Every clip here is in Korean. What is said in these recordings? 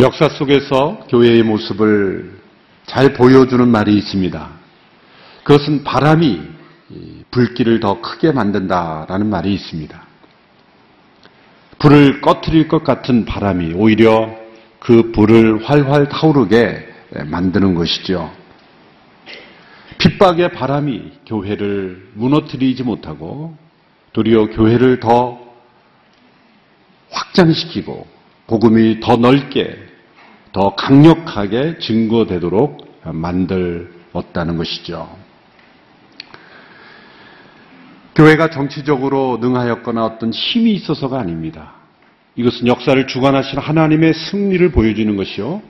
역사 속에서 교회의 모습을 잘 보여주는 말이 있습니다. 그것은 바람이 불길을 더 크게 만든다라는 말이 있습니다. 불을 꺼트릴 것 같은 바람이 오히려 그 불을 활활 타오르게 만드는 것이죠. 핍박의 바람이 교회를 무너뜨리지 못하고 도리어 교회를 더 확장시키고 복음이 더 넓게 더 강력하게 증거되도록 만들었다는 것이죠. 교회가 정치적으로 능하였거나 어떤 힘이 있어서가 아닙니다. 이것은 역사를 주관하신 하나님의 승리를 보여주는 것이요.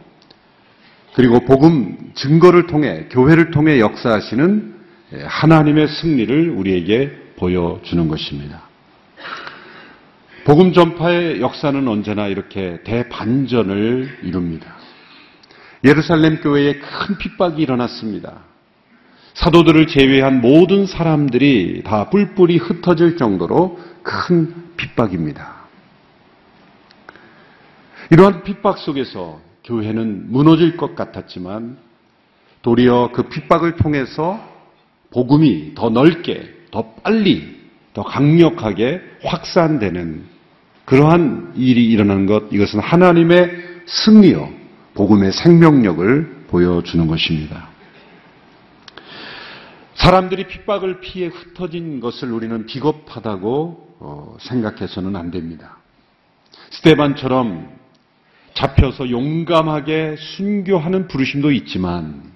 그리고 복음 증거를 통해 교회를 통해 역사하시는 하나님의 승리를 우리에게 보여주는 것입니다. 복음 전파의 역사는 언제나 이렇게 대반전을 이룹니다. 예루살렘 교회에 큰 핍박이 일어났습니다. 사도들을 제외한 모든 사람들이 다 뿔뿔이 흩어질 정도로 큰 핍박입니다. 이러한 핍박 속에서 교회는 무너질 것 같았지만 도리어 그 핍박을 통해서 복음이 더 넓게, 더 빨리, 더 강력하게 확산되는 그러한 일이 일어나는 것, 이것은 하나님의 승리요, 복음의 생명력을 보여주는 것입니다. 사람들이 핍박을 피해 흩어진 것을 우리는 비겁하다고 어, 생각해서는 안 됩니다. 스테반처럼 잡혀서 용감하게 순교하는 부르심도 있지만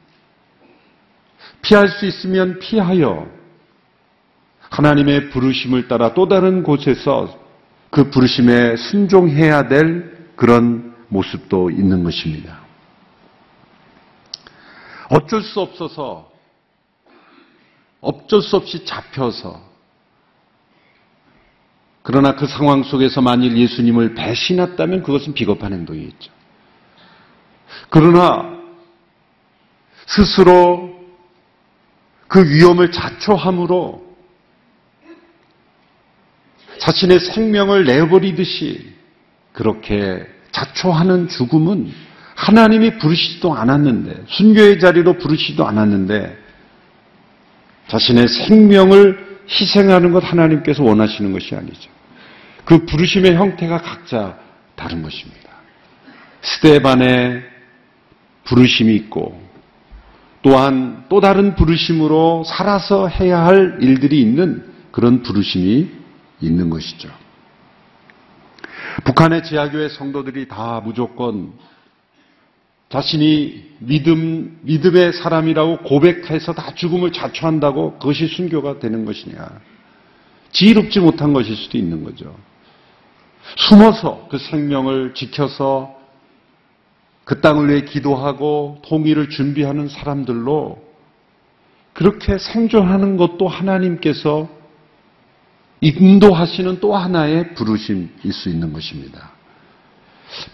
피할 수 있으면 피하여 하나님의 부르심을 따라 또 다른 곳에서 그 부르심에 순종해야 될 그런 모습도 있는 것입니다. 어쩔 수 없어서 어쩔 수 없이 잡혀서 그러나 그 상황 속에서 만일 예수님을 배신했다면 그것은 비겁한 행동이겠죠. 그러나 스스로 그 위험을 자초함으로 자신의 생명을 내버리듯이 그렇게 자초하는 죽음은 하나님이 부르시지도 않았는데 순교의 자리로 부르시지도 않았는데 자신의 생명을 희생하는 것 하나님께서 원하시는 것이 아니죠. 그 부르심의 형태가 각자 다른 것입니다. 스테반의 부르심이 있고 또한 또 다른 부르심으로 살아서 해야 할 일들이 있는 그런 부르심이 있는 것이죠. 북한의 지하교회 성도들이 다 무조건 자신이 믿음, 믿음의 사람이라고 고백해서 다 죽음을 자초한다고 그것이 순교가 되는 것이냐. 지혜롭지 못한 것일 수도 있는 거죠. 숨어서 그 생명을 지켜서 그 땅을 위해 기도하고 통일을 준비하는 사람들로 그렇게 생존하는 것도 하나님께서 인도하시는 또 하나의 부르심일 수 있는 것입니다.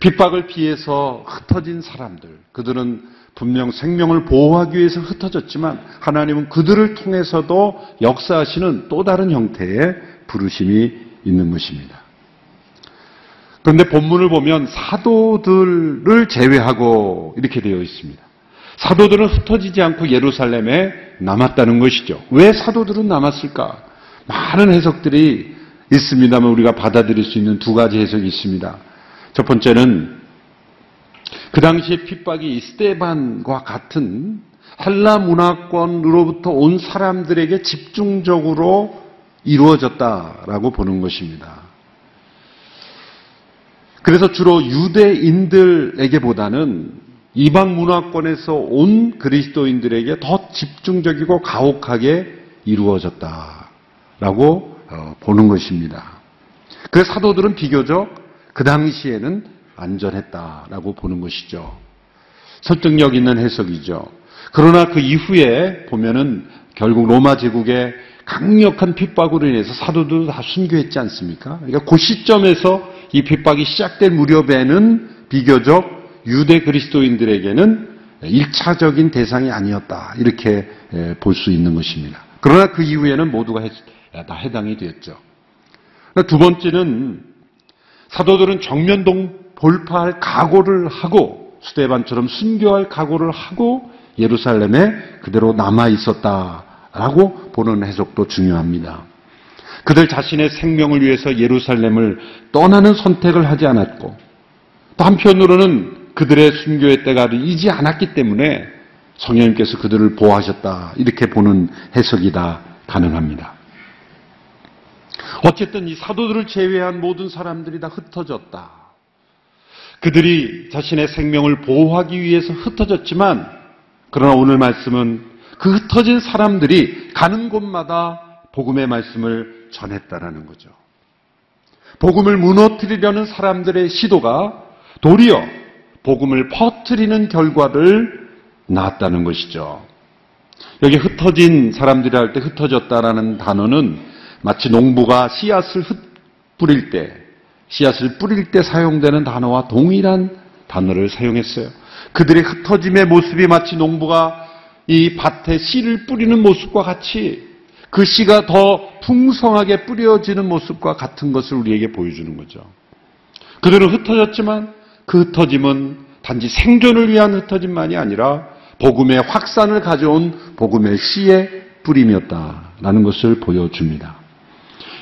핍박을 피해서 흩어진 사람들, 그들은 분명 생명을 보호하기 위해서 흩어졌지만 하나님은 그들을 통해서도 역사하시는 또 다른 형태의 부르심이 있는 것입니다. 그런데 본문을 보면 사도들을 제외하고 이렇게 되어 있습니다. 사도들은 흩어지지 않고 예루살렘에 남았다는 것이죠. 왜 사도들은 남았을까? 많은 해석들이 있습니다만 우리가 받아들일 수 있는 두 가지 해석이 있습니다. 첫 번째는 그 당시에 핍박이 스테반과 같은 헬라 문화권으로부터 온 사람들에게 집중적으로 이루어졌다라고 보는 것입니다. 그래서 주로 유대인들에게보다는 이방 문화권에서 온 그리스도인들에게 더 집중적이고 가혹하게 이루어졌다 라고 어, 보는 것입니다. 그 사도들은 비교적 그 당시에는 안전했다라고 보는 것이죠. 설득력 있는 해석이죠. 그러나 그 이후에 보면은 결국 로마 제국의 강력한 핍박으로 인해서 사도도 다 순교했지 않습니까? 그러니까 그 시점에서 이 핍박이 시작된 무렵에는 비교적 유대 그리스도인들에게는 1차적인 대상이 아니었다. 이렇게 볼 수 있는 것입니다. 그러나 그 이후에는 모두가 다 해당이 되었죠. 두 번째는 사도들은 정면 돌파할 각오를 하고 스테반처럼 순교할 각오를 하고 예루살렘에 그대로 남아 있었다라고 보는 해석도 중요합니다. 그들 자신의 생명을 위해서 예루살렘을 떠나는 선택을 하지 않았고 또 한편으로는 그들의 순교의 때가 이지 않았기 때문에 성령님께서 그들을 보호하셨다 이렇게 보는 해석이다 가능합니다. 어쨌든 이 사도들을 제외한 모든 사람들이 다 흩어졌다. 그들이 자신의 생명을 보호하기 위해서 흩어졌지만 그러나 오늘 말씀은 그 흩어진 사람들이 가는 곳마다 복음의 말씀을 전했다라는 거죠. 복음을 무너뜨리려는 사람들의 시도가 도리어 복음을 퍼뜨리는 결과를 낳았다는 것이죠. 여기 흩어진 사람들이 할 때 흩어졌다라는 단어는 마치 농부가 씨앗을 뿌릴 때, 씨앗을 뿌릴 때 사용되는 단어와 동일한 단어를 사용했어요. 그들의 흩어짐의 모습이 마치 농부가 이 밭에 씨를 뿌리는 모습과 같이 그 씨가 더 풍성하게 뿌려지는 모습과 같은 것을 우리에게 보여주는 거죠. 그들은 흩어졌지만 그 흩어짐은 단지 생존을 위한 흩어짐만이 아니라 복음의 확산을 가져온 복음의 씨의 뿌림이었다라는 것을 보여줍니다.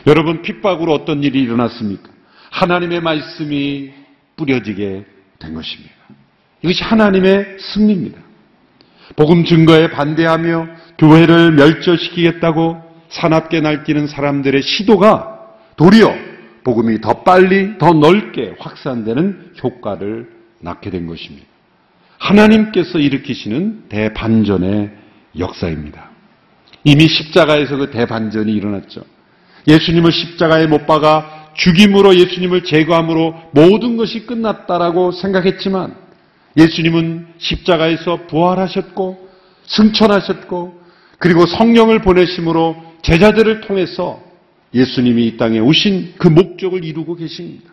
여러분 핍박으로 어떤 일이 일어났습니까? 하나님의 말씀이 뿌려지게 된 것입니다. 이것이 하나님의 승리입니다. 복음 증거에 반대하며 교회를 멸절시키겠다고 사납게 날뛰는 사람들의 시도가 도리어 복음이 더 빨리 더 넓게 확산되는 효과를 낳게 된 것입니다. 하나님께서 일으키시는 대반전의 역사입니다. 이미 십자가에서 그 대반전이 일어났죠. 예수님을 십자가에 못 박아 죽임으로 예수님을 제거함으로 모든 것이 끝났다라고 생각했지만 예수님은 십자가에서 부활하셨고 승천하셨고 그리고 성령을 보내심으로 제자들을 통해서 예수님이 이 땅에 오신 그 목적을 이루고 계십니다.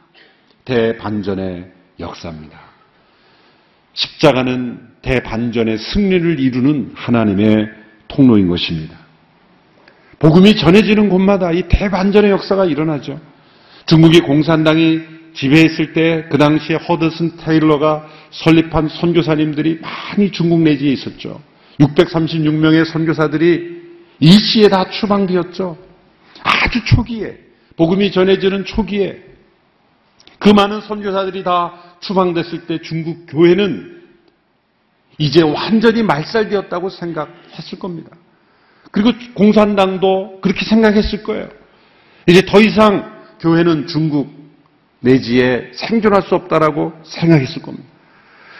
대반전의 역사입니다. 십자가는 대반전의 승리를 이루는 하나님의 통로인 것입니다. 복음이 전해지는 곳마다 이 대반전의 역사가 일어나죠. 중국의 공산당이 지배했을 때 그 당시에 허드슨 테일러가 설립한 선교사님들이 많이 중국 내지에 있었죠. 636명의 선교사들이 일시에 다 추방되었죠. 아주 초기에 복음이 전해지는 초기에 그 많은 선교사들이 다 추방됐을 때 중국 교회는 이제 완전히 말살되었다고 생각했을 겁니다. 그리고 공산당도 그렇게 생각했을 거예요. 이제 더 이상 교회는 중국 내지에 생존할 수 없다라고 생각했을 겁니다.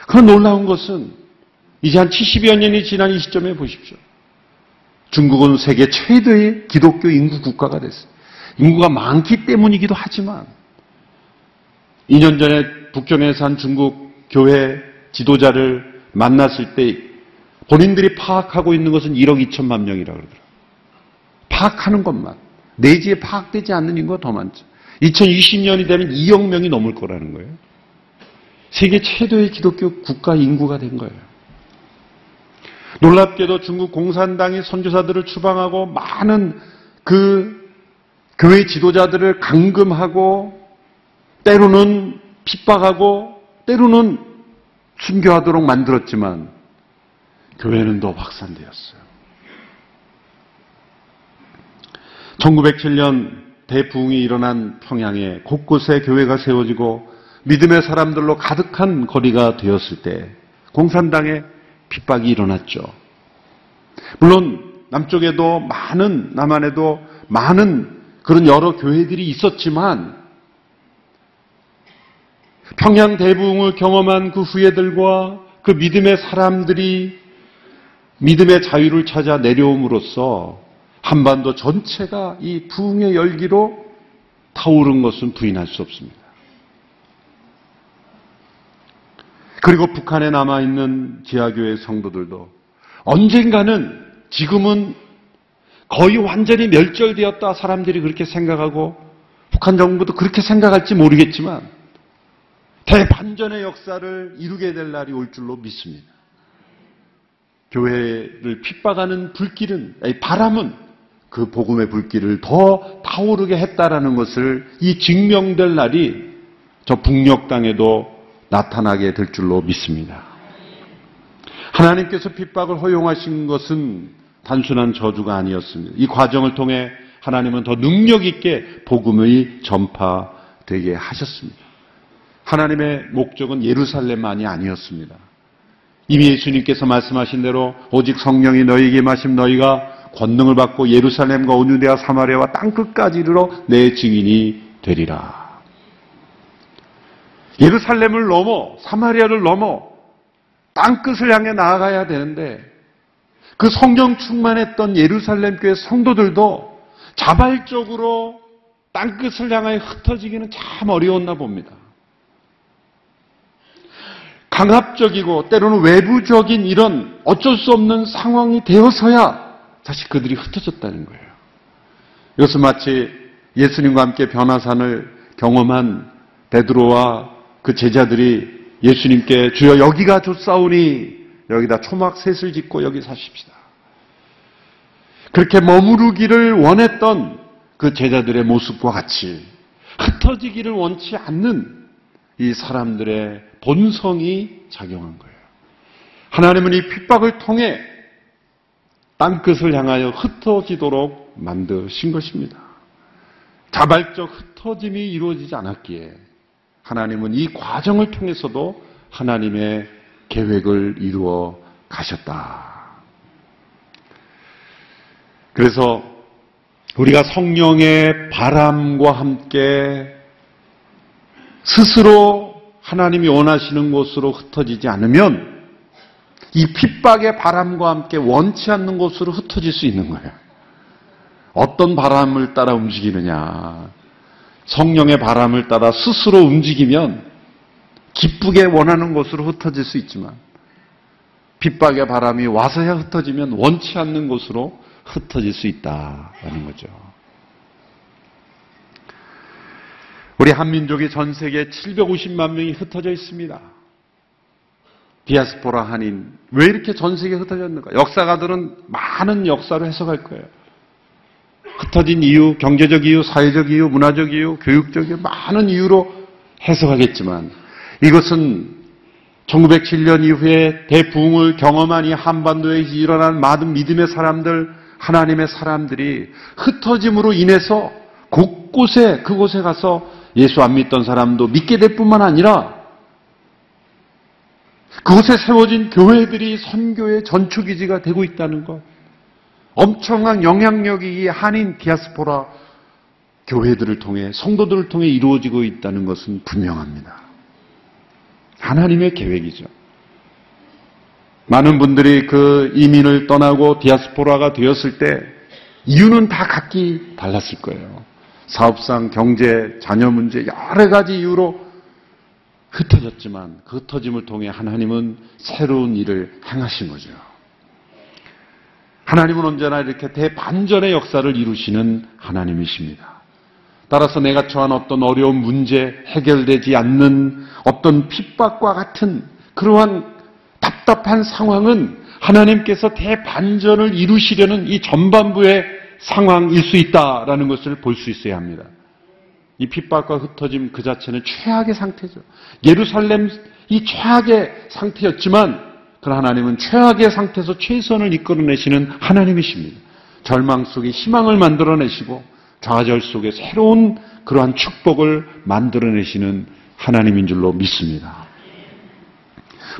그런 놀라운 것은 이제 한 70여 년이 지난 이 시점에 보십시오. 중국은 세계 최대의 기독교 인구 국가가 됐어요. 인구가 많기 때문이기도 하지만 2년 전에 북경에서 한 중국 교회 지도자를 만났을 때 본인들이 파악하고 있는 것은 1억 2천만 명이라 그러더라고요. 파악하는 것만. 내지에 파악되지 않는 인구가 더 많죠. 2020년이 되면 2억 명이 넘을 거라는 거예요. 세계 최대의 기독교 국가 인구가 된 거예요. 놀랍게도 중국 공산당이 선교사들을 추방하고 많은 그 교회 지도자들을 감금하고 때로는 핍박하고 때로는 순교하도록 만들었지만 교회는 더 확산되었어요. 1907년 대부흥이 일어난 평양에 곳곳에 교회가 세워지고 믿음의 사람들로 가득한 거리가 되었을 때 공산당의 핍박이 일어났죠. 물론 남쪽에도 많은 남한에도 많은 그런 여러 교회들이 있었지만 평양 대부흥을 경험한 그 후예들과 그 믿음의 사람들이 믿음의 자유를 찾아 내려옴으로써 한반도 전체가 이 부흥의 열기로 타오른 것은 부인할 수 없습니다. 그리고 북한에 남아있는 지하교회 성도들도 언젠가는 지금은 거의 완전히 멸절되었다 사람들이 그렇게 생각하고 북한 정부도 그렇게 생각할지 모르겠지만 대반전의 역사를 이루게 될 날이 올 줄로 믿습니다. 교회를 핍박하는 불길은, 바람은 그 복음의 불길을 더 타오르게 했다라는 것을 이 증명될 날이 저 북녘 땅에도 나타나게 될 줄로 믿습니다. 하나님께서 핍박을 허용하신 것은 단순한 저주가 아니었습니다. 이 과정을 통해 하나님은 더 능력 있게 복음의 전파되게 하셨습니다. 하나님의 목적은 예루살렘만이 아니었습니다. 이미 예수님께서 말씀하신 대로 오직 성령이 너희에게 마심 너희가 권능을 받고 예루살렘과 온유대와 사마리아와 땅끝까지 이르러 내 증인이 되리라. 예루살렘을 넘어 사마리아를 넘어 땅끝을 향해 나아가야 되는데 그 성령 충만했던 예루살렘 교회 성도들도 자발적으로 땅끝을 향하여 흩어지기는 참 어려웠나 봅니다. 강압적이고 때로는 외부적인 이런 어쩔 수 없는 상황이 되어서야 다시 그들이 흩어졌다는 거예요. 이것은 마치 예수님과 함께 변화산을 경험한 베드로와 그 제자들이 예수님께 주여 여기가 좋사오니 여기다 초막 셋을 짓고 여기 사십시다. 그렇게 머무르기를 원했던 그 제자들의 모습과 같이 흩어지기를 원치 않는 이 사람들의 본성이 작용한 거예요. 하나님은 이 핍박을 통해 땅끝을 향하여 흩어지도록 만드신 것입니다. 자발적 흩어짐이 이루어지지 않았기에 하나님은 이 과정을 통해서도 하나님의 계획을 이루어 가셨다. 그래서 우리가 성령의 바람과 함께 스스로 하나님이 원하시는 곳으로 흩어지지 않으면 이 핍박의 바람과 함께 원치 않는 곳으로 흩어질 수 있는 거예요. 어떤 바람을 따라 움직이느냐. 성령의 바람을 따라 스스로 움직이면 기쁘게 원하는 곳으로 흩어질 수 있지만 핍박의 바람이 와서야 흩어지면 원치 않는 곳으로 흩어질 수 있다라는 거죠. 우리 한민족이 전 세계 750만 명이 흩어져 있습니다. 디아스포라 한인. 왜 이렇게 전 세계에 흩어졌는가? 역사가들은 많은 역사로 해석할 거예요. 흩어진 이유, 경제적 이유, 사회적 이유, 문화적 이유, 교육적 이유, 많은 이유로 해석하겠지만 이것은 1907년 이후에 대부흥을 경험한 이 한반도에 일어난 많은 믿음의 사람들, 하나님의 사람들이 흩어짐으로 인해서 곳곳에 그곳에 가서 예수 안 믿던 사람도 믿게 될 뿐만 아니라 그곳에 세워진 교회들이 선교의 전초기지가 되고 있다는 것. 엄청난 영향력이 이 한인 디아스포라 교회들을 통해 성도들을 통해 이루어지고 있다는 것은 분명합니다. 하나님의 계획이죠. 많은 분들이 그 이민을 떠나고 디아스포라가 되었을 때 이유는 다 각기 달랐을 거예요. 사업상, 경제, 자녀 문제 여러 가지 이유로 흩어졌지만 그 흩어짐을 통해 하나님은 새로운 일을 행하신 거죠. 하나님은 언제나 이렇게 대반전의 역사를 이루시는 하나님이십니다. 따라서 내가 처한 어떤 어려운 문제, 해결되지 않는 어떤 핍박과 같은 그러한 답답한 상황은 하나님께서 대반전을 이루시려는 이 전반부의 상황일 수 있다라는 것을 볼 수 있어야 합니다. 이 핍박과 흩어짐 그 자체는 최악의 상태죠. 예루살렘 이 최악의 상태였지만 그 하나님은 최악의 상태에서 최선을 이끌어내시는 하나님이십니다. 절망 속에 희망을 만들어내시고 좌절 속에 새로운 그러한 축복을 만들어내시는 하나님인 줄로 믿습니다.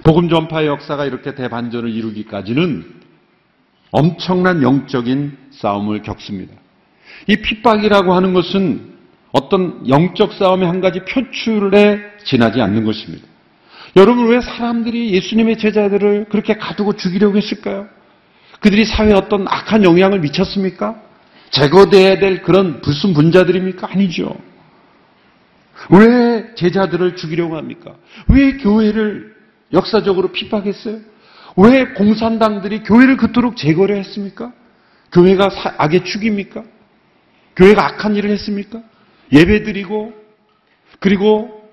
복음 전파의 역사가 이렇게 대반전을 이루기까지는 엄청난 영적인 싸움을 겪습니다. 이 핍박이라고 하는 것은 어떤 영적 싸움의 한 가지 표출에 지나지 않는 것입니다. 여러분 왜 사람들이 예수님의 제자들을 그렇게 가두고 죽이려고 했을까요? 그들이 사회에 어떤 악한 영향을 미쳤습니까? 제거돼야 될 그런 불순 분자들입니까? 아니죠. 왜 제자들을 죽이려고 합니까? 왜 교회를 역사적으로 핍박했어요? 왜 공산당들이 교회를 그토록 제거를 했습니까? 교회가 악의 축입니까? 교회가 악한 일을 했습니까? 예배 드리고, 그리고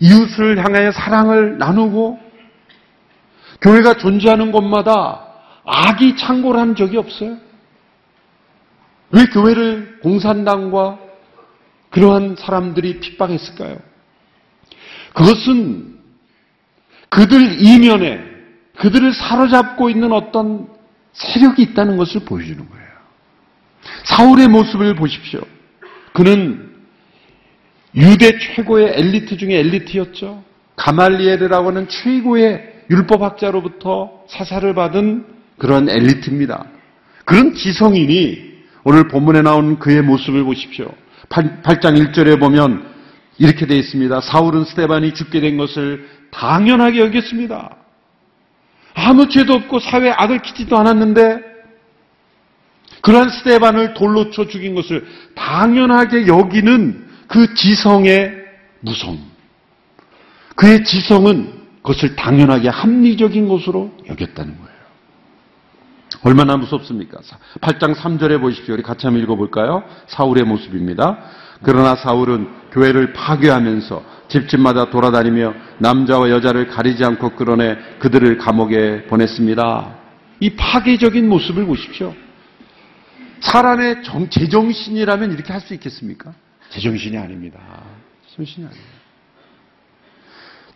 이웃을 향하여 사랑을 나누고, 교회가 존재하는 곳마다 악이 창궐한 적이 없어요? 왜 교회를 공산당과 그러한 사람들이 핍박했을까요? 그것은 그들 이면에 그들을 사로잡고 있는 어떤 세력이 있다는 것을 보여주는 거예요. 사울의 모습을 보십시오. 그는 유대 최고의 엘리트 중에 엘리트였죠. 가말리엘이라고 하는 최고의 율법학자로부터 사사를 받은 그런 엘리트입니다. 그런 지성인이 오늘 본문에 나온 그의 모습을 보십시오. 8, 장 1절에 보면 이렇게 되어 있습니다. 사울은 스테반이 죽게 된 것을 당연하게 여겼습니다. 아무 죄도 없고 사회에 악을 끼치도 않았는데 그러한 스테반을 돌로 쳐 죽인 것을 당연하게 여기는 그 지성의 무성. 그의 지성은 그것을 당연하게 합리적인 것으로 여겼다는 거예요. 얼마나 무섭습니까? 8장 3절에 보십시오. 우리 같이 한번 읽어볼까요? 사울의 모습입니다. 그러나 사울은 교회를 파괴하면서 집집마다 돌아다니며 남자와 여자를 가리지 않고 끌어내 그들을 감옥에 보냈습니다. 이 파괴적인 모습을 보십시오. 사람의 정, 제정신이라면 이렇게 할 수 있겠습니까? 제정신이 아닙니다. 제정신이 아니에요.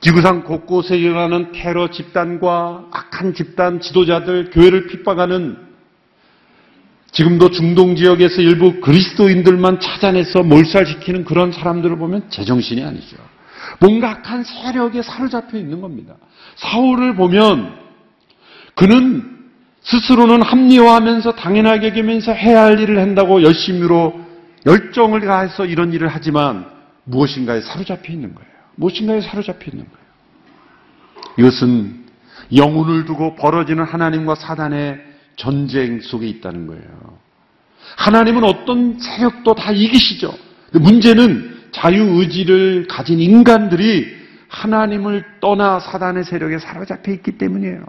지구상 곳곳에 일어나는 테러 집단과 악한 집단 지도자들, 교회를 핍박하는 지금도 중동 지역에서 일부 그리스도인들만 찾아내서 몰살시키는 그런 사람들을 보면 제정신이 아니죠. 뭔가 악한 세력에 사로잡혀 있는 겁니다. 사울을 보면 그는 스스로는 합리화하면서 당연하게 여기면서 해야 할 일을 한다고 열심히로 열정을 가해서 이런 일을 하지만 무엇인가에 사로잡혀 있는 거예요. 무엇인가에 사로잡혀 있는 거예요. 이것은 영혼을 두고 벌어지는 하나님과 사단의 전쟁 속에 있다는 거예요. 하나님은 어떤 세력도 다 이기시죠. 문제는 자유의지를 가진 인간들이 하나님을 떠나 사단의 세력에 사로잡혀 있기 때문이에요.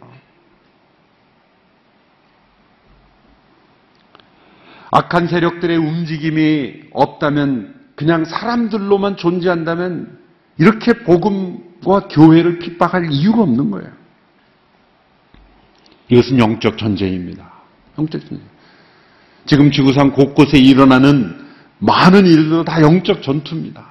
악한 세력들의 움직임이 없다면 그냥 사람들로만 존재한다면 이렇게 복음과 교회를 핍박할 이유가 없는 거예요. 이것은 영적 전쟁입니다. 영적 전쟁. 지금 지구상 곳곳에 일어나는 많은 일도 다 영적 전투입니다.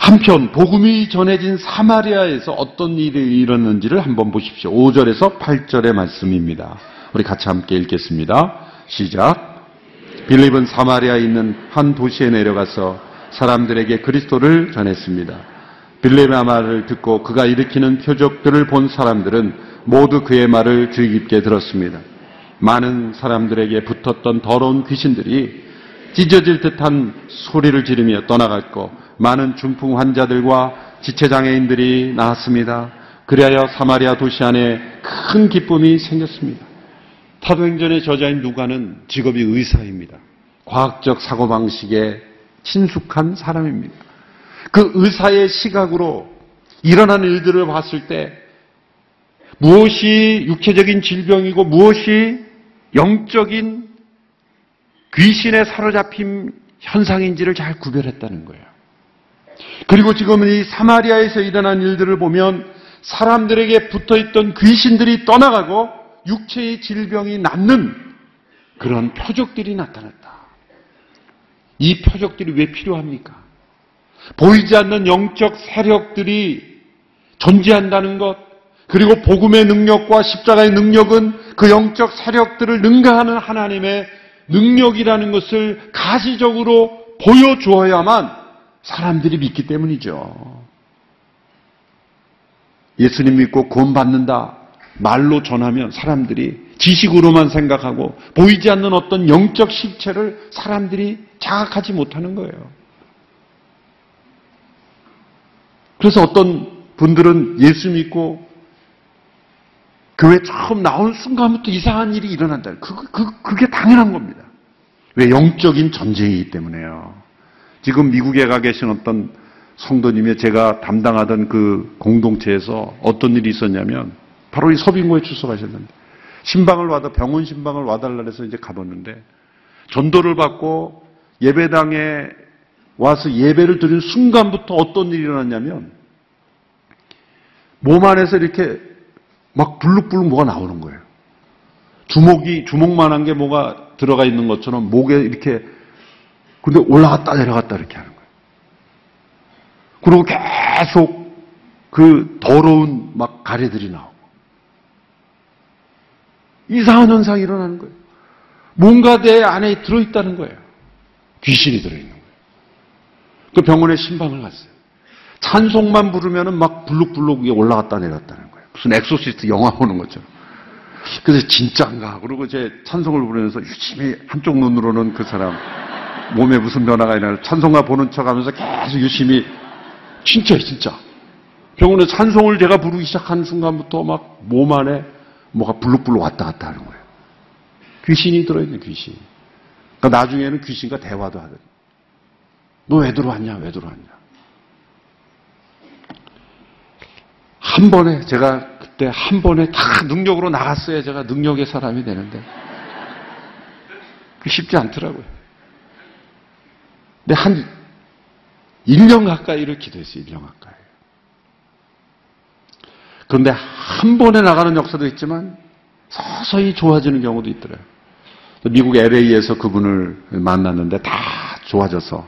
한편 복음이 전해진 사마리아에서 어떤 일이 일어났는지를 한번 보십시오. 5절에서 8절의 말씀입니다. 우리 같이 함께 읽겠습니다. 시작. 빌립은 사마리아에 있는 한 도시에 내려가서 사람들에게 그리스도를 전했습니다. 빌립의 말을 듣고 그가 일으키는 표적들을 본 사람들은 모두 그의 말을 주의 깊게 들었습니다. 많은 사람들에게 붙었던 더러운 귀신들이 찢어질 듯한 소리를 지르며 떠나갔고 많은 중풍 환자들과 지체장애인들이 나왔습니다. 그리하여 사마리아 도시 안에 큰 기쁨이 생겼습니다. 사도행전의 저자인 누가는 직업이 의사입니다. 과학적 사고방식에 친숙한 사람입니다. 그 의사의 시각으로 일어나는 일들을 봤을 때 무엇이 육체적인 질병이고 무엇이 영적인 귀신의 사로잡힘 현상인지를 잘 구별했다는 거예요. 그리고 지금은 이 사마리아에서 일어난 일들을 보면 사람들에게 붙어 있던 귀신들이 떠나가고 육체의 질병이 낫는 그런 표적들이 나타났다. 이 표적들이 왜 필요합니까? 보이지 않는 영적 세력들이 존재한다는 것, 그리고 복음의 능력과 십자가의 능력은 그 영적 세력들을 능가하는 하나님의 능력이라는 것을 가시적으로 보여주어야만 사람들이 믿기 때문이죠. 예수님 믿고 구원받는다. 말로 전하면 사람들이 지식으로만 생각하고 보이지 않는 어떤 영적 실체를 사람들이 자각하지 못하는 거예요. 그래서 어떤 분들은 예수 믿고 교회 처음 나온 순간부터 이상한 일이 일어난다. 그, 그, 그게 당연한 겁니다. 왜? 영적인 전쟁이기 때문에요. 지금 미국에 가 계신 어떤 성도님이 제가 담당하던 그 공동체에서 어떤 일이 있었냐면 바로 이 서빙고에 출석하셨는데 신방을 와다 병원 신방을 와달라 해서 이제 가봤는데 전도를 받고 예배당에 와서 예배를 드린 순간부터 어떤 일이 일어났냐면 몸 안에서 이렇게 막 불룩불룩 뭐가 나오는 거예요. 주먹이 주먹만한 게 뭐가 들어가 있는 것처럼 목에 이렇게 근데 올라갔다 내려갔다 이렇게 하는 거예요. 그리고 계속 그 더러운 막 가래들이 나오고. 이상한 현상이 일어나는 거예요. 뭔가 내 안에 들어있다는 거예요. 귀신이 들어있는 거예요. 그 병원에 심방을 갔어요. 찬송만 부르면은 막 불룩불룩 위에 올라갔다 내렸다는 거예요. 무슨 Exorcist 영화 보는 것처럼. 그래서 진짜인가? 그리고 제 찬송을 부르면서 유심히 한쪽 눈으로는 그 사람 몸에 무슨 변화가 일어나 찬송가 보는 척 하면서 계속 유심히 진짜예요, 진짜. 병원에 찬송을 제가 부르기 시작한 순간부터 막 몸 안에 뭐가 블룩블룩 왔다 갔다 하는 거예요. 귀신이 들어있는 귀신. 그러니까 나중에는 귀신과 대화도 하거든요. 너왜 들어왔냐? 왜 들어왔냐? 한 번에 제가 그때 한 번에 다 능력으로 나갔어야 제가 능력의 사람이 되는데 그 쉽지 않더라고요. 근데 한 1년 가까이를 기도했어요. 1년 가까이. 그런데 한 번에 나가는 역사도 있지만 서서히 좋아지는 경우도 있더라고요. 미국 LA에서 그분을 만났는데 다 좋아져서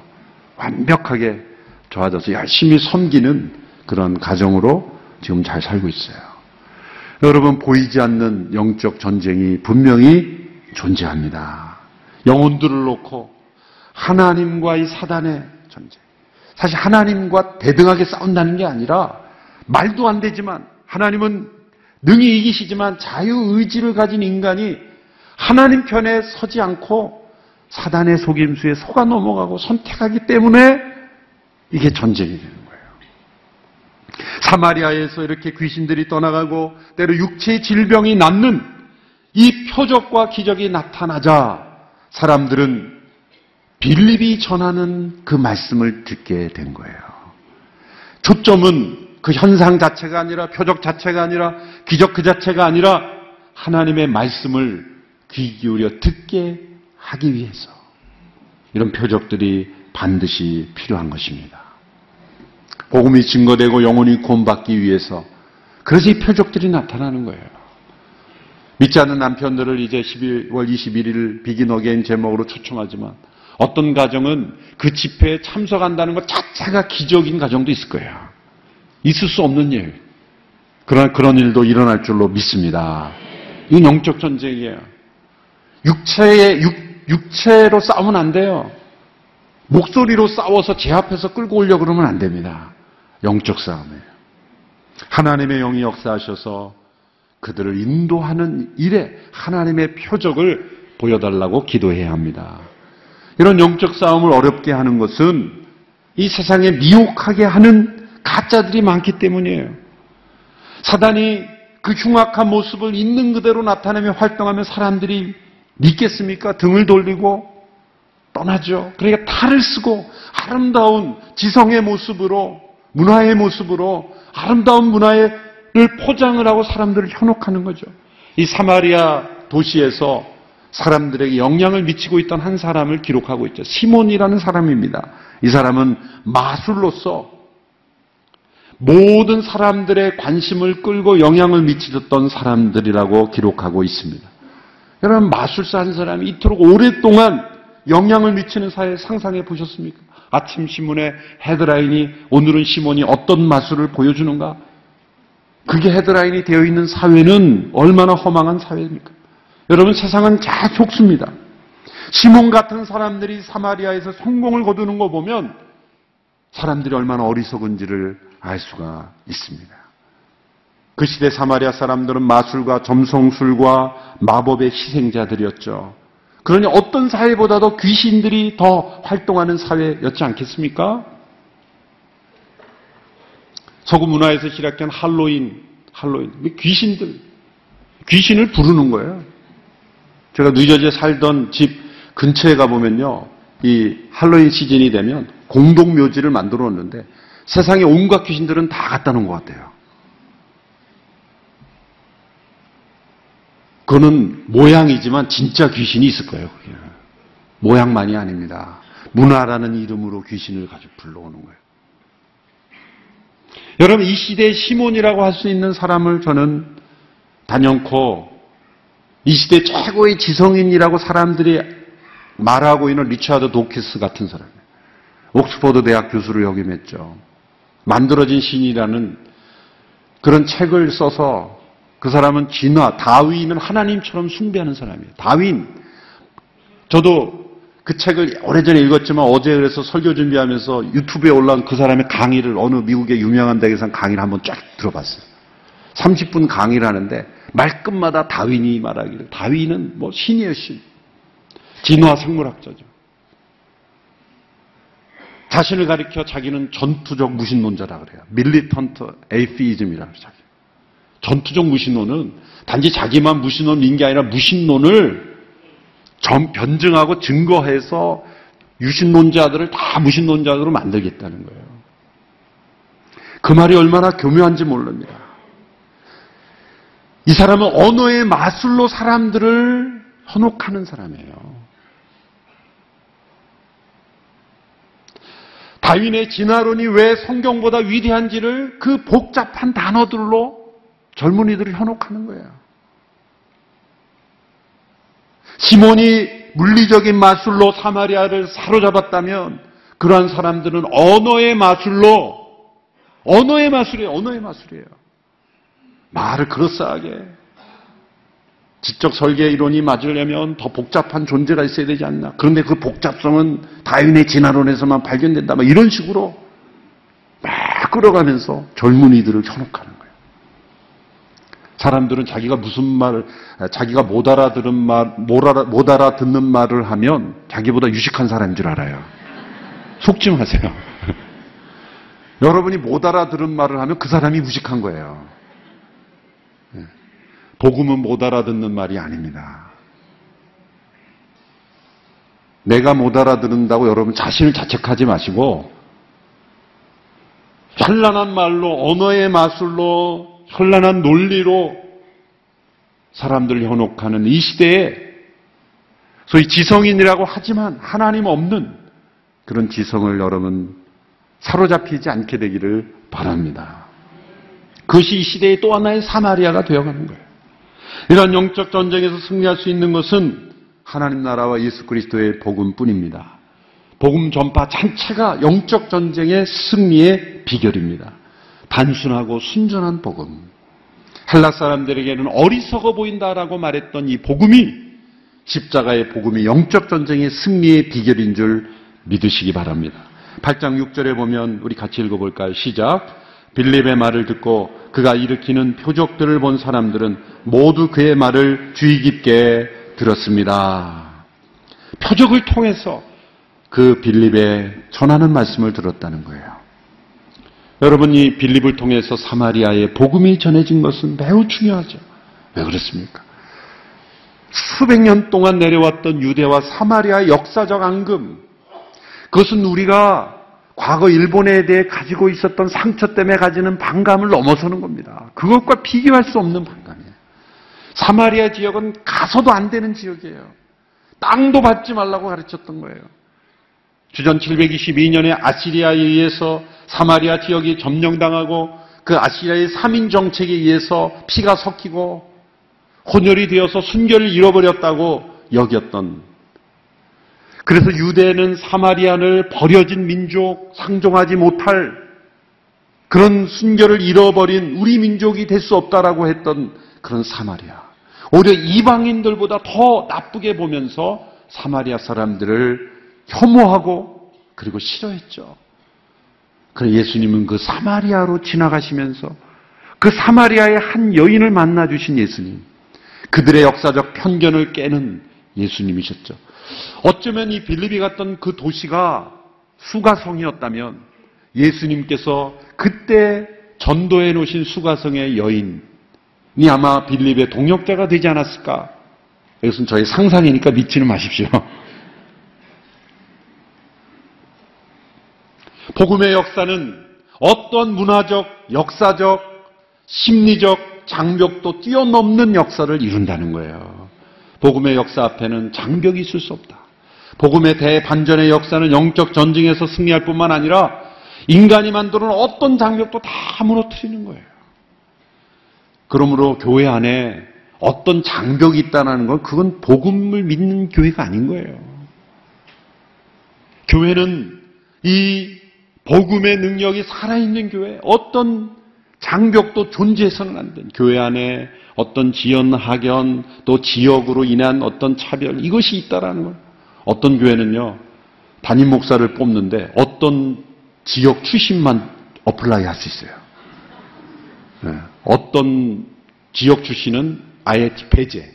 완벽하게 좋아져서 열심히 섬기는 그런 가정으로 지금 잘 살고 있어요. 여러분 보이지 않는 영적 전쟁이 분명히 존재합니다. 영혼들을 놓고 하나님과 이 사단의 전쟁. 사실 하나님과 대등하게 싸운다는 게 아니라 말도 안 되지만 하나님은 능히 이기시지만 자유의지를 가진 인간이 하나님 편에 서지 않고 사단의 속임수에 속아 넘어가고 선택하기 때문에 이게 전쟁이 거예요. 사마리아에서 이렇게 귀신들이 떠나가고 때로 육체의 질병이 낫는 이 표적과 기적이 나타나자 사람들은 빌립이 전하는 그 말씀을 듣게 된 거예요. 초점은 그 현상 자체가 아니라 표적 자체가 아니라 기적 그 자체가 아니라 하나님의 말씀을 귀 기울여 듣게 하기 위해서 이런 표적들이 반드시 필요한 것입니다. 복음이 증거되고 영혼이 구원받기 위해서 그래서 이 표적들이 나타나는 거예요. 믿지 않는 남편들을 이제 12월 21일 Begin Again 제목으로 초청하지만 어떤 가정은 그 집회에 참석한다는 것 자체가 기적인 가정도 있을 거예요. 있을 수 없는 일. 그런, 그런 일도 일어날 줄로 믿습니다. 이건 영적 전쟁이에요. 육체에, 육, 육체로 싸우면 안 돼요. 목소리로 싸워서 제 앞에서 끌고 오려고 그러면 안 됩니다. 영적 싸움이에요. 하나님의 영이 역사하셔서 그들을 인도하는 일에 하나님의 표적을 보여달라고 기도해야 합니다. 이런 영적 싸움을 어렵게 하는 것은 이 세상에 미혹하게 하는 가짜들이 많기 때문이에요. 사단이 그 흉악한 모습을 있는 그대로 나타내며 활동하면 사람들이 믿겠습니까? 등을 돌리고 떠나죠. 그러니까 탈을 쓰고 아름다운 지성의 모습으로 문화의 모습으로 아름다운 문화를 포장을 하고 사람들을 현혹하는 거죠. 이 사마리아 도시에서 사람들에게 영향을 미치고 있던 한 사람을 기록하고 있죠. 시몬이라는 사람입니다. 이 사람은 마술로서 모든 사람들의 관심을 끌고 영향을 미치던 사람들이라고 기록하고 있습니다. 여러분 마술사 한 사람이 이토록 오랫동안 영향을 미치는 사회 상상해 보셨습니까? 아침 신문에 헤드라인이 오늘은 시몬이 어떤 마술을 보여주는가? 그게 헤드라인이 되어 있는 사회는 얼마나 허망한 사회입니까? 여러분 세상은 잘 속습니다. 시몬 같은 사람들이 사마리아에서 성공을 거두는 거 보면 사람들이 얼마나 어리석은지를 알 수가 있습니다. 그 시대 사마리아 사람들은 마술과 점성술과 마법의 희생자들이었죠. 그러니 어떤 사회보다도 귀신들이 더 활동하는 사회였지 않겠습니까? 서구 문화에서 시작된 할로윈, 할로윈, 귀신들, 귀신을 부르는 거예요. 제가 뉴저지에 살던 집 근처에 가보면요, 이 할로윈 시즌이 되면 공동묘지를 만들어 놓는데 세상에 온갖 귀신들은 다 놓은 것 같아요. 그거는 모양이지만 진짜 귀신이 있을 거예요. 그게. 모양만이 아닙니다. 문화라는 이름으로 귀신을 가지고 불러오는 거예요. 여러분 이 시대의 시몬이라고 할 수 있는 사람을 저는 단연코 이 시대 최고의 지성인이라고 사람들이 말하고 있는 리차드 도키스 같은 사람이에요. 옥스퍼드 대학 교수를 역임했죠. 만들어진 신이라는 그런 책을 써서 그 사람은 진화, 다윈은 하나님처럼 숭배하는 사람이에요. 다윈. 저도 그 책을 오래전에 읽었지만 어제 그래서 설교 준비하면서 유튜브에 올라온 그 사람의 강의를 어느 미국의 유명한 대에서 강의를 한번 쫙 들어봤어요. 30분 강의를 하는데 말끝마다 다윈이 말하기를 다윈은 뭐 신이에요 신. 진화 생물학자죠. 자신을 가리켜 자기는 전투적 무신론자라 그래요. 밀리턴트 에이피이즘이라 그래요. 전투적 무신론은 단지 자기만 무신론인 게 아니라 무신론을 전 변증하고 증거해서 유신론자들을 다 무신론자들로 만들겠다는 거예요. 그 말이 얼마나 교묘한지 모릅니다. 이 사람은 언어의 마술로 사람들을 현혹하는 사람이에요. 다윈의 진화론이 왜 성경보다 위대한지를 그 복잡한 단어들로 젊은이들을 현혹하는 거예요. 시몬이 물리적인 마술로 사마리아를 사로잡았다면 그러한 사람들은 언어의 마술로 언어의 마술이에요. 언어의 마술이에요. 말을 그럴싸하게 지적 설계 이론이 맞으려면 더 복잡한 존재가 있어야 되지 않나. 그런데 그 복잡성은 다윈의 진화론에서만 발견된다. 막 이런 식으로 막 끌어가면서 젊은이들을 현혹하는. 사람들은 자기가 무슨 말을, 자기가 못 알아들은 말, 못, 알아, 못 알아듣는 말을 하면 자기보다 유식한 사람인 줄 알아요. 속지 마세요. 여러분이 못 알아들은 말을 하면 그 사람이 무식한 거예요. 복음은 못 알아듣는 말이 아닙니다. 내가 못 알아듣는다고 여러분 자신을 자책하지 마시고 현란한 말로 언어의 마술로 현란한 논리로 사람들을 현혹하는 이 시대에 소위 지성인이라고 하지만 하나님 없는 그런 지성을 여러분 사로잡히지 않게 되기를 바랍니다. 그것이 이 시대의 또 하나의 사마리아가 되어가는 거예요. 이런 영적 전쟁에서 승리할 수 있는 것은 하나님 나라와 예수 그리스도의 복음뿐입니다. 복음 전파 자체가 영적 전쟁의 승리의 비결입니다. 단순하고 순전한 복음. 헬라 사람들에게는 어리석어 보인다라고 말했던 이 복음이 십자가의 복음이 영적 전쟁의 승리의 비결인 줄 믿으시기 바랍니다. 8장 6절에 보면 우리 같이 읽어볼까요? 시작. 빌립의 말을 듣고 그가 일으키는 표적들을 본 사람들은 모두 그의 말을 주의 깊게 들었습니다. 표적을 통해서 그 빌립의 전하는 말씀을 들었다는 거예요. 여러분 이 빌립을 통해서 사마리아의 복음이 전해진 것은 매우 중요하죠. 왜 그렇습니까? 수백 년 동안 내려왔던 유대와 사마리아의 역사적 앙금, 그것은 우리가 과거 일본에 대해 가지고 있었던 상처 때문에 가지는 반감을 넘어서는 겁니다. 그것과 비교할 수 없는 반감이에요. 사마리아 지역은 가서도 안 되는 지역이에요. 땅도 받지 말라고 가르쳤던 거예요. 주전 722년에 아시리아에 의해서 사마리아 지역이 점령당하고 그 아시리아의 3인 정책에 의해서 피가 섞이고 혼혈이 되어서 순결을 잃어버렸다고 여겼던 그래서 유대는 사마리안을 버려진 민족, 상종하지 못할 그런 순결을 잃어버린 우리 민족이 될 수 없다라고 했던 그런 사마리아. 오히려 이방인들보다 더 나쁘게 보면서 사마리아 사람들을 혐오하고 그리고 싫어했죠. 그래 예수님은 그 사마리아로 지나가시면서 그 사마리아의 한 여인을 만나 주신 예수님. 그들의 역사적 편견을 깨는 예수님이셨죠. 어쩌면 이 빌립이 갔던 그 도시가 수가성이었다면 예수님께서 그때 전도해 놓으신 수가성의 여인이 아마 빌립의 동역자가 되지 않았을까? 이것은 저의 상상이니까 믿지는 마십시오. 복음의 역사는 어떤 문화적, 역사적, 심리적 장벽도 뛰어넘는 역사를 이룬다는 거예요. 복음의 역사 앞에는 장벽이 있을 수 없다. 복음의 대반전의 역사는 영적 전쟁에서 승리할 뿐만 아니라 인간이 만드는 어떤 장벽도 다 무너뜨리는 거예요. 그러므로 교회 안에 어떤 장벽이 있다는 건 그건 복음을 믿는 교회가 아닌 거예요. 교회는 이 복음의 능력이 살아있는 교회, 어떤 장벽도 존재해서는 안 된 교회 안에 어떤 지연, 학연, 또 지역으로 인한 어떤 차별, 이것이 있다라는 거예요. 어떤 교회는요, 담임 목사를 뽑는데 어떤 지역 출신만 apply 할 수 있어요. 네. 어떤 지역 출신은 아예 배제.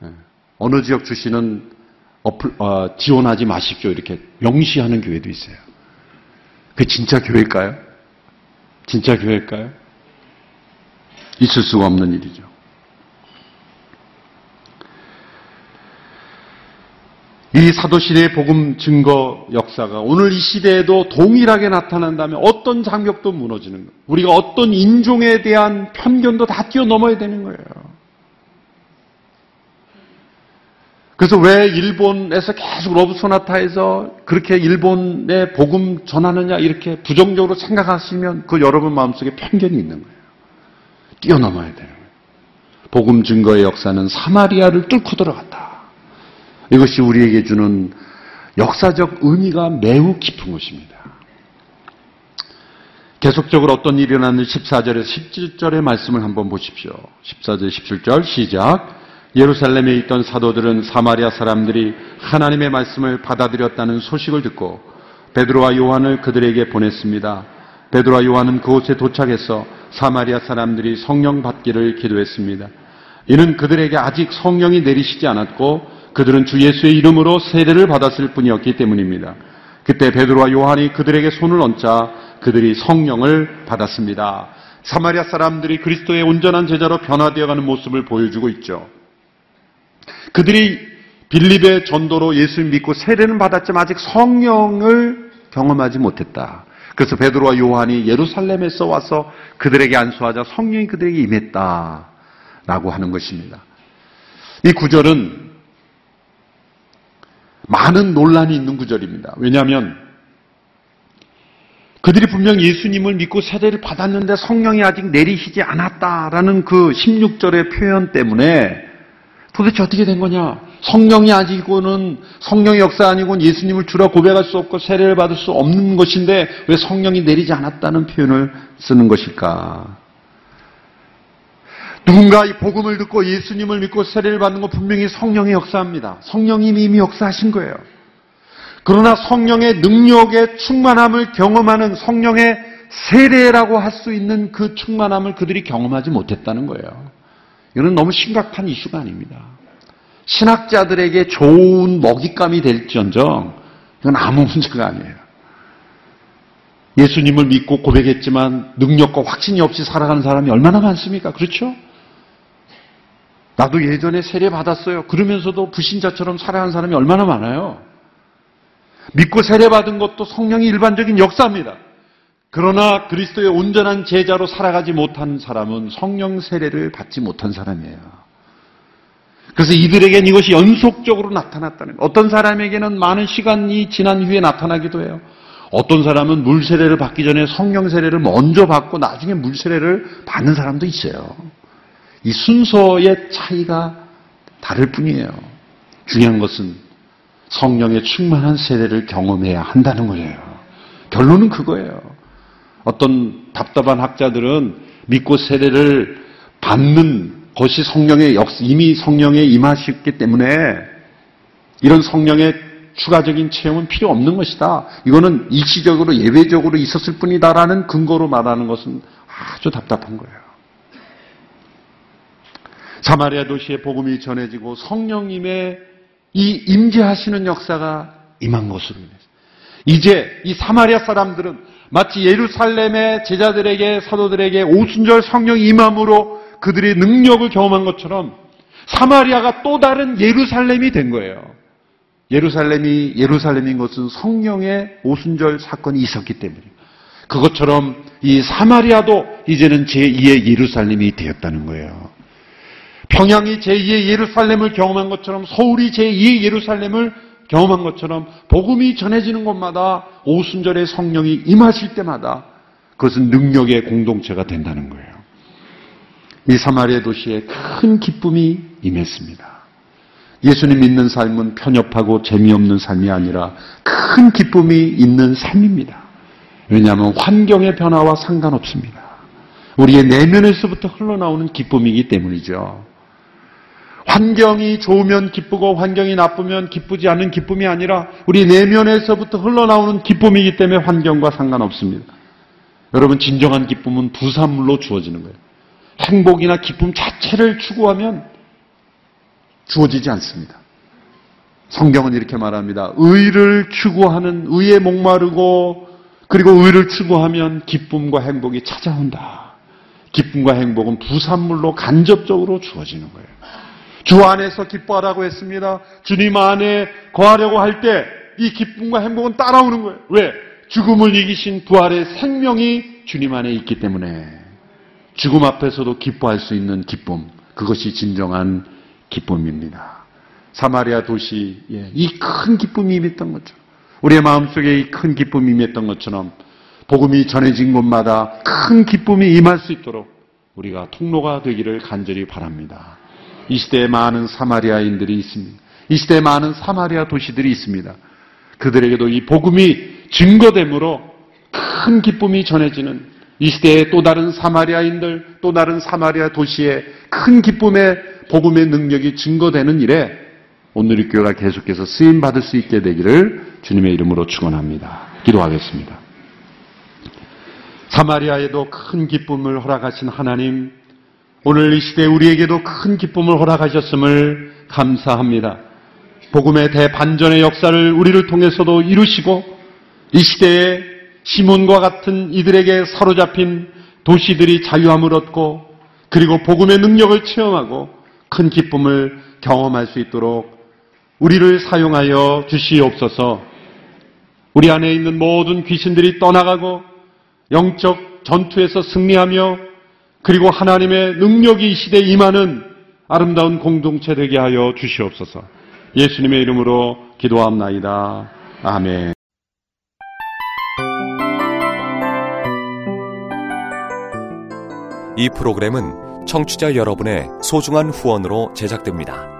네. 어느 지역 출신은 appl, 어, 지원하지 마십시오. 이렇게 명시하는 교회도 있어요. 그 진짜 교회일까요? 진짜 교회일까요? 있을 수가 없는 일이죠. 이 사도시대의 복음 증거 역사가 오늘 이 시대에도 동일하게 나타난다면 어떤 장벽도 무너지는 거예요. 우리가 어떤 인종에 대한 편견도 다 뛰어넘어야 되는 거예요. 그래서 왜 일본에서 계속 Love Sonata에서 그렇게 일본의 복음 전하느냐 이렇게 부정적으로 생각하시면 그 여러분 마음속에 편견이 있는 거예요. 뛰어넘어야 거예요. 복음 증거의 역사는 사마리아를 뚫고 들어갔다. 이것이 우리에게 주는 역사적 의미가 매우 깊은 것입니다. 계속적으로 어떤 일이 일어났는지 14절에서 17절의 말씀을 한번 보십시오. 14절, 17절 시작. 예루살렘에 있던 사도들은 사마리아 사람들이 하나님의 말씀을 받아들였다는 소식을 듣고 베드로와 요한을 그들에게 보냈습니다. 베드로와 요한은 그곳에 도착해서 사마리아 사람들이 성령 받기를 기도했습니다. 이는 그들에게 아직 성령이 내리시지 않았고 그들은 주 예수의 이름으로 세례를 받았을 뿐이었기 때문입니다. 그때 베드로와 요한이 그들에게 손을 얹자 그들이 성령을 받았습니다. 사마리아 사람들이 그리스도의 온전한 제자로 변화되어가는 모습을 보여주고 있죠. 그들이 빌립의 전도로 예수를 믿고 세례는 받았지만 아직 성령을 경험하지 못했다. 그래서 베드로와 요한이 예루살렘에서 와서 그들에게 안수하자 성령이 그들에게 임했다 라고 하는 것입니다. 이 구절은 많은 논란이 있는 구절입니다. 왜냐하면 그들이 분명 예수님을 믿고 세례를 받았는데 성령이 아직 내리시지 않았다라는 그 16절의 표현 때문에 도대체 어떻게 된 거냐? 성령이 아니고는 성령의 역사 아니고는 예수님을 주라 고백할 수 없고 세례를 받을 수 없는 것인데 왜 성령이 내리지 않았다는 표현을 쓰는 것일까? 누군가 이 복음을 듣고 예수님을 믿고 세례를 받는 건 분명히 성령의 역사입니다. 성령님이 이미 역사하신 거예요. 그러나 성령의 능력의 충만함을 경험하는 성령의 세례라고 할 수 있는 그 충만함을 그들이 경험하지 못했다는 거예요. 이건 너무 심각한 이슈가 아닙니다. 신학자들에게 좋은 먹잇감이 될지언정 이건 아무 문제가 아니에요. 예수님을 믿고 고백했지만 능력과 확신이 없이 살아가는 사람이 얼마나 많습니까? 그렇죠? 나도 예전에 세례 받았어요. 그러면서도 불신자처럼 살아가는 사람이 얼마나 많아요. 믿고 세례 받은 것도 성령이 일반적인 역사입니다. 그러나 그리스도의 온전한 제자로 살아가지 못한 사람은 성령 세례를 받지 못한 사람이에요. 그래서 이들에겐 이것이 연속적으로 나타났다는 거예요. 어떤 사람에게는 많은 시간이 지난 후에 나타나기도 해요. 어떤 사람은 물 세례를 받기 전에 성령 세례를 먼저 받고 나중에 물 세례를 받는 사람도 있어요. 이 순서의 차이가 다를 뿐이에요. 중요한 것은 성령의 충만한 세례를 경험해야 한다는 거예요. 결론은 그거예요. 어떤 답답한 학자들은 믿고 세례를 받는 것이 성령의 역 이미 성령에 임하셨기 때문에 이런 성령의 추가적인 체험은 필요 없는 것이다. 이거는 일시적으로 예외적으로 있었을 뿐이다라는 근거로 말하는 것은 아주 답답한 거예요. 사마리아 도시에 복음이 전해지고 성령님의 이 임재하시는 역사가 임한 것으로 인해서 이제 이 사마리아 사람들은 마치 예루살렘의 제자들에게 사도들에게 오순절 성령 임함으로 그들의 능력을 경험한 것처럼 사마리아가 또 다른 예루살렘이 된 거예요. 예루살렘이 예루살렘인 것은 성령의 오순절 사건이 있었기 때문에 그것처럼 이 사마리아도 이제는 제2의 예루살렘이 되었다는 거예요. 평양이 제2의 예루살렘을 경험한 것처럼 서울이 제2의 예루살렘을 경험한 것처럼 복음이 전해지는 곳마다 오순절의 성령이 임하실 때마다 그것은 능력의 공동체가 된다는 거예요. 이 사마리아 도시에 큰 기쁨이 임했습니다. 예수님 믿는 삶은 편협하고 재미없는 삶이 아니라 큰 기쁨이 있는 삶입니다. 왜냐하면 환경의 변화와 상관없습니다. 우리의 내면에서부터 흘러나오는 기쁨이기 때문이죠. 환경이 좋으면 기쁘고 환경이 나쁘면 기쁘지 않는 기쁨이 아니라 우리 내면에서부터 흘러나오는 기쁨이기 때문에 환경과 상관없습니다. 여러분 진정한 기쁨은 부산물로 주어지는 거예요. 행복이나 기쁨 자체를 추구하면 주어지지 않습니다. 성경은 이렇게 말합니다. 의를 추구하는 의에 목마르고 그리고 의를 추구하면 기쁨과 행복이 찾아온다. 기쁨과 행복은 부산물로 간접적으로 주어지는 거예요. 주 안에서 기뻐하라고 했습니다. 주님 안에 거하려고 할 때 이 기쁨과 행복은 따라오는 거예요. 왜? 죽음을 이기신 부활의 생명이 주님 안에 있기 때문에 죽음 앞에서도 기뻐할 수 있는 기쁨, 그것이 진정한 기쁨입니다. 사마리아 도시에 이 큰 기쁨이 임했던 거죠. 우리의 마음속에 이 큰 기쁨이 임했던 것처럼 복음이 전해진 곳마다 큰 기쁨이 임할 수 있도록 우리가 통로가 되기를 간절히 바랍니다. 이 시대에 많은 사마리아인들이 있습니다. 이 시대에 많은 사마리아 도시들이 있습니다. 그들에게도 이 복음이 증거됨으로 큰 기쁨이 전해지는 이 시대의 또 다른 사마리아인들, 또 다른 사마리아 도시의 큰 기쁨의 복음의 능력이 증거되는 일에 오늘 이 교회가 계속해서 쓰임 받을 수 있게 되기를 주님의 이름으로 축원합니다. 기도하겠습니다. 사마리아에도 큰 기쁨을 허락하신 하나님, 오늘 이 시대 우리에게도 큰 기쁨을 허락하셨음을 감사합니다. 복음의 대반전의 역사를 우리를 통해서도 이루시고 이 시대에 시몬과 같은 이들에게 사로잡힌 도시들이 자유함을 얻고 그리고 복음의 능력을 체험하고 큰 기쁨을 경험할 수 있도록 우리를 사용하여 주시옵소서 우리 안에 있는 모든 귀신들이 떠나가고 영적 전투에서 승리하며 그리고 하나님의 능력이 이 시대에 임하는 아름다운 공동체 되게 하여 주시옵소서. 예수님의 이름으로 기도합나이다. 아멘. 이 프로그램은 청취자 여러분의 소중한 후원으로 제작됩니다.